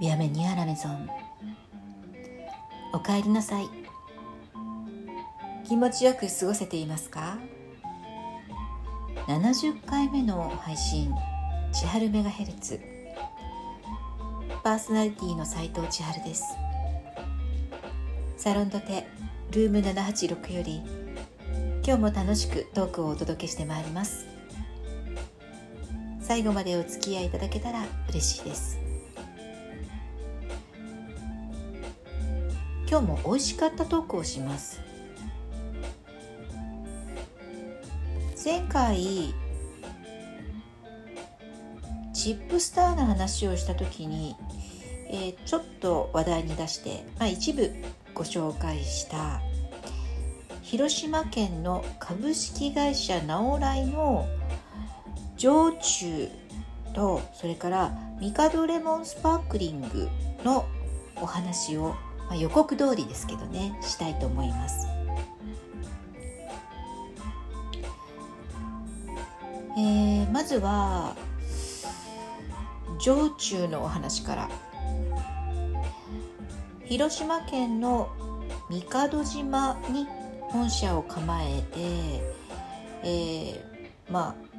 ビアメニアラメゾンおかえりなさい。気持ちよく過ごせていますか？70回目の配信千春メガヘルツ。パーソナリティの斉藤千春です。サロンドテルーム786より今日も楽しくトークをお届けしてまいります。最後までお付き合いいただけたら嬉しいです。今日も美味しかったトークをします。前回チップスターの話をした時に、えー、ちょっと話題に出して、まあ、一部ご紹介した広島県の株式会社直来の焼酎とそれからミカドレモンスパークリングのお話をまあ、予告通りですけどねしたいと思います。えー、まずは常駐のお話から広島県の帝島に本社を構えて、えー、まあ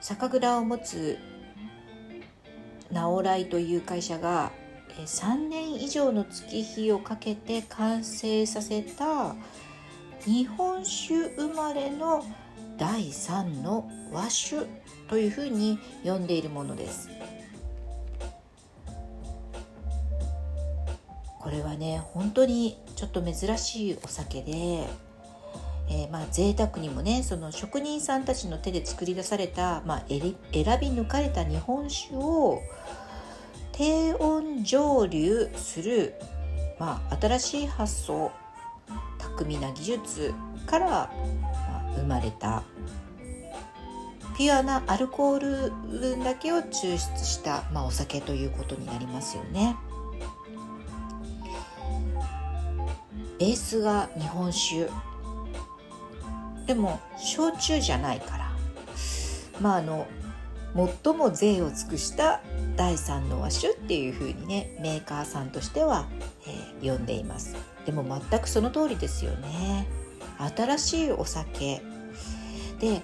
酒蔵を持つ直来という会社が3年以上の月日をかけて完成させた日本酒生まれの第3の和酒というふうに呼んでいるものです。これはね本当にちょっと珍しいお酒で、えー、まあ贅沢にもねその職人さんたちの手で作り出された、まあ、選び抜かれた日本酒を低温蒸留する、まあ、新しい発想巧みな技術から、まあ、生まれたピュアなアルコール分だけを抽出した、まあ、お酒ということになりますよね。ベースが日本酒でも焼酎じゃないからまああの最も税を尽くした第三の和酒っていう風にねメーカーさんとしては、えー、呼んでいます。でも全くその通りですよね。新しいお酒。で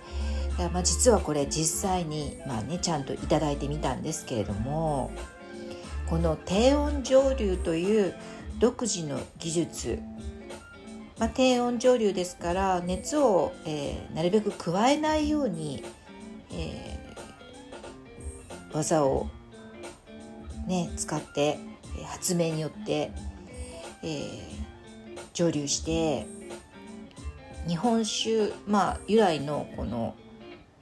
まあ、実はこれ実際に、まあね、ちゃんと頂いてみたんですけれどもこの低温蒸留という独自の技術、まあ、低温蒸留ですから熱を、えー、なるべく加えないように、えー、技をね、使って発明によって、えー、蒸留して日本酒、まあ、由来のこの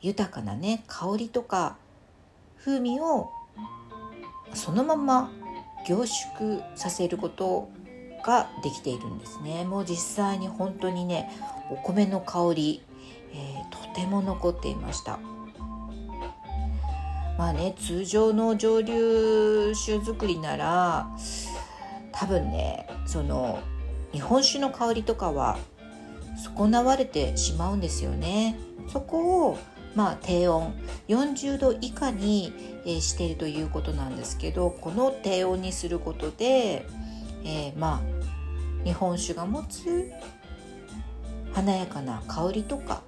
豊かなね香りとか風味をそのまま凝縮させることができているんですね。もう実際に本当にねお米の香り、えー、とても残っていました。まあね通常の蒸留酒造りなら多分ねその日本酒の香りとかは損なわれてしまうんですよね。そこをまあ、低温40度以下に、えー、しているということなんですけどこの低温にすることで、えー、まあ日本酒が持つ華やかな香りとか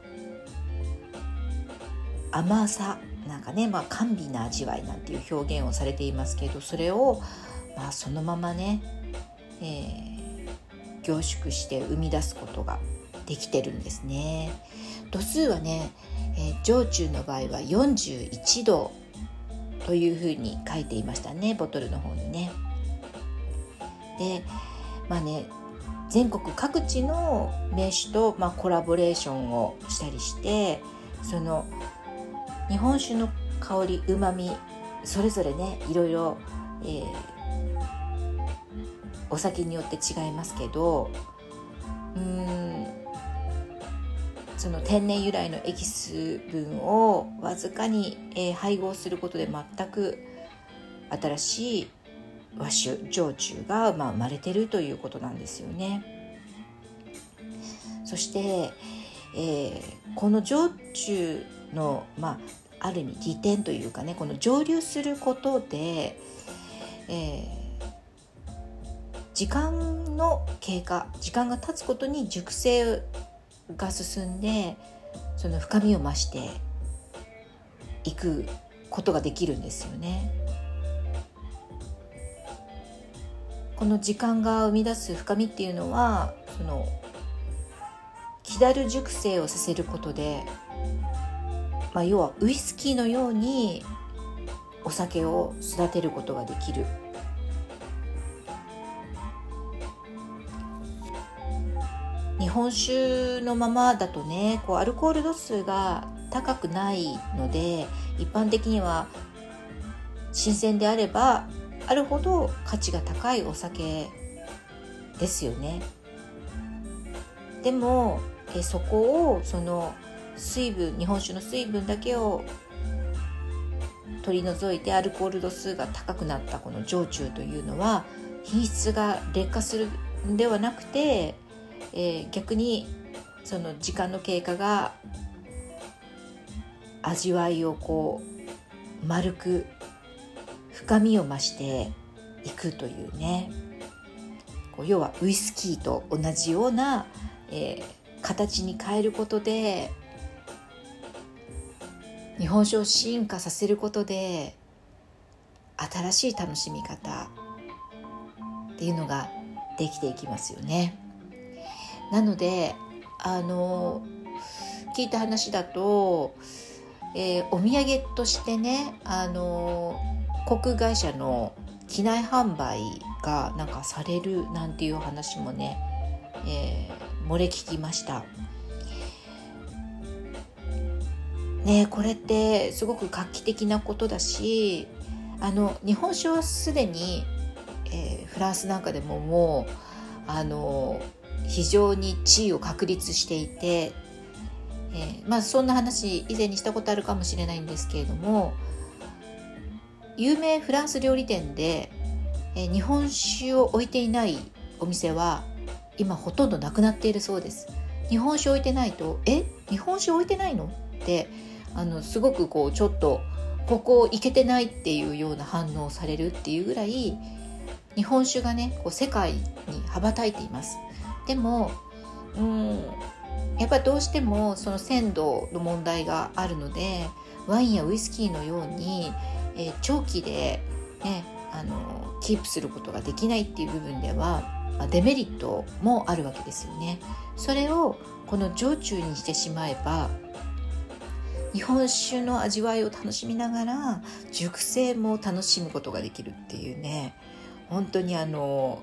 甘さなんかね、まあ、甘美な味わいなんていう表現をされていますけどそれを、まあ、そのままね、えー、凝縮して生み出すことができてるんですね。度数はね、えー、焼酎の場合は41度というふうに書いていましたねボトルの方にね。でまあね全国各地の名手と、まあ、コラボレーションをしたりしてその日本酒の香りうまみそれぞれねいろいろ、えー、お酒によって違いますけどうんその天然由来のエキス分をわずかに、えー、配合することで全く新しい和酒焼酎が、まあ、生まれてるということなんですよね。そして、えー、この焼酎の、まあ、ある意味利点というかねこの蒸留することで、えー、時間の経過時間が経つことに熟成が進んでその深みを増していくことができるんですよね。この時間が生み出す深みっていうのはその木だる熟成をさせることで、まあ、要はウイスキーのようにお酒を育てることができる日本酒のままだとねこうアルコール度数が高くないので一般的には新鮮であればあるほど価値が高いお酒ですよね。でもえそこをその水分日本酒の水分だけを取り除いてアルコール度数が高くなったこの焼酎というのは品質が劣化するんではなくて、えー、逆にその時間の経過が味わいをこう丸く深みを増していくというね。こう要はウイスキーと同じような、えー、形に変えることで日本酒を進化させることで新しい楽しみ方っていうのができていきますよね。なのであの聞いた話だと、えー、お土産としてねあの航空会社の機内販売がなんかされるなんていう話もね、えー、漏れ聞きました。ねこれってすごく画期的なことだしあの日本酒はすでに、えー、フランスなんかでももうあの非常に地位を確立していて、えー、まあそんな話以前にしたことあるかもしれないんですけれども有名フランス料理店で、え日本酒を置いていないお店は今ほとんどなくなっているそうです日本酒置いてないと「え？日本酒置いてないの?」ってあのすごくこうちょっとここ行けてないっていうような反応をされるっていうぐらい日本酒がねこう世界に羽ばたいていますでもうんやっぱりどうしてもその鮮度の問題があるのでワインやウイスキーのようにえー、長期で、ね、あのキープすることができないっていう部分では、まあ、デメリットもあるわけですよね。それをこの常駐にしてしまえば日本酒の味わいを楽しみながら熟成も楽しむことができるっていうね本当にあの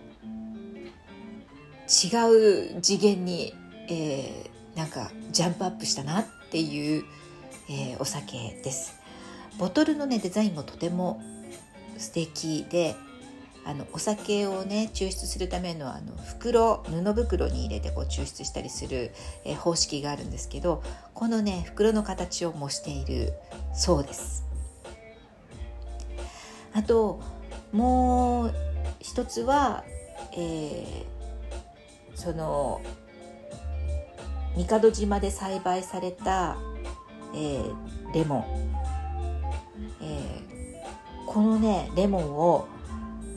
違う次元に、えー、なんかジャンプアップしたなっていう、えー、お酒です。ボトルのねデザインもとても素敵であのお酒をね抽出するためのあの袋布袋に入れてこう抽出したりする、え方式があるんですけどこのね袋の形を模しているそうです。あともう一つは、えー、その帝島で栽培された、えー、レモン。えー、このねレモンを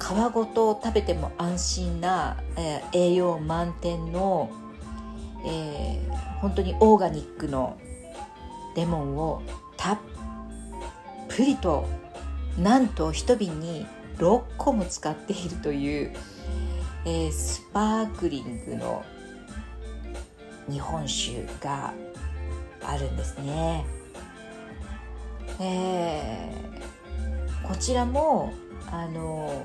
皮ごと食べても安心な、えー、栄養満点の、えー、本当にオーガニックのレモンをたっぷりとなんと一瓶に6個も使っているという、えー、スパークリングの日本酒があるんですね。えー、こちらもあの、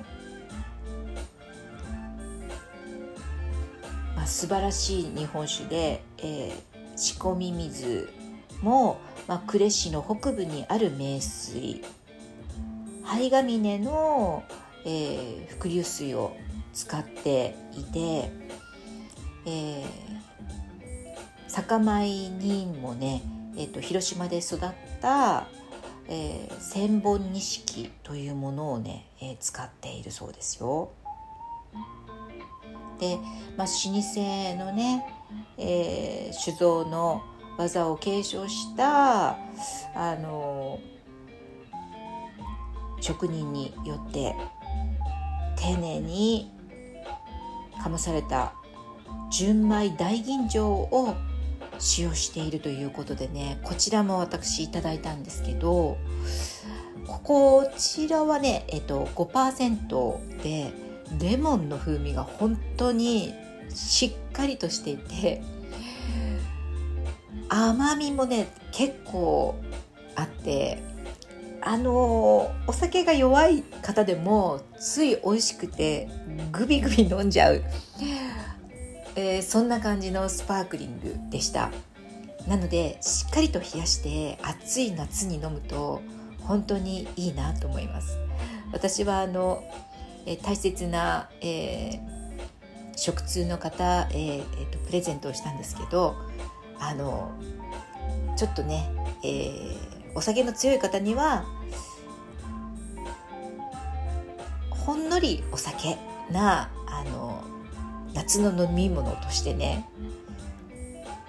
まあ、素晴らしい日本酒で、えー、仕込み水も、まあ、呉市の北部にある名水灰ヶ峰の、えー、伏流水を使っていて、えー、酒米にもね、えーと広島で育ったえー、千本錦というものをね、えー、使っているそうですよ。で、まあ、老舗のね、えー、酒造の技を継承したあの職人によって丁寧に醸された純米大吟醸を使用しているということでねこちらも私いただいたんですけどこちらはね、えっと、5%でレモンの風味が本当にしっかりとしていて甘みもね結構あってあのお酒が弱い方でもつい美味しくてグビグビ飲んじゃう、えー、そんな感じのスパークリングでした。なのでしっかりと冷やして暑い夏に飲むと本当にいいなと思います。私はあの、えー、大切な、えー、食通の方、えーえーと、プレゼントをしたんですけどあのちょっとね、えー、お酒の強い方にはほんのりお酒なあの夏の飲み物としてね、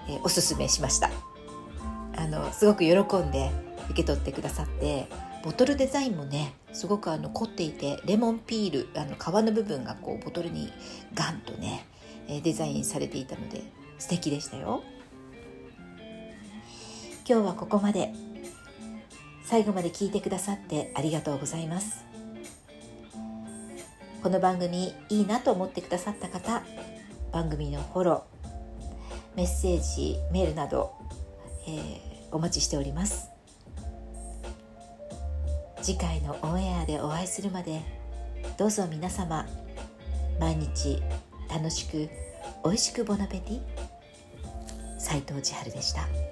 えー、おすすめしました。あのすごく喜んで受け取ってくださってボトルデザインもねすごくあの凝っていてレモンピールあの皮の部分がこうボトルにガンとねデザインされていたので素敵でしたよ。今日はここまで。最後まで聞いてくださってありがとうございます。この番組いいなと思ってくださった方番組のフォローメッセージメールなど、えー、お待ちしております。次回のオンエアでお会いするまでどうぞ皆様毎日楽しく美味しくボナペティ斉藤千春でした。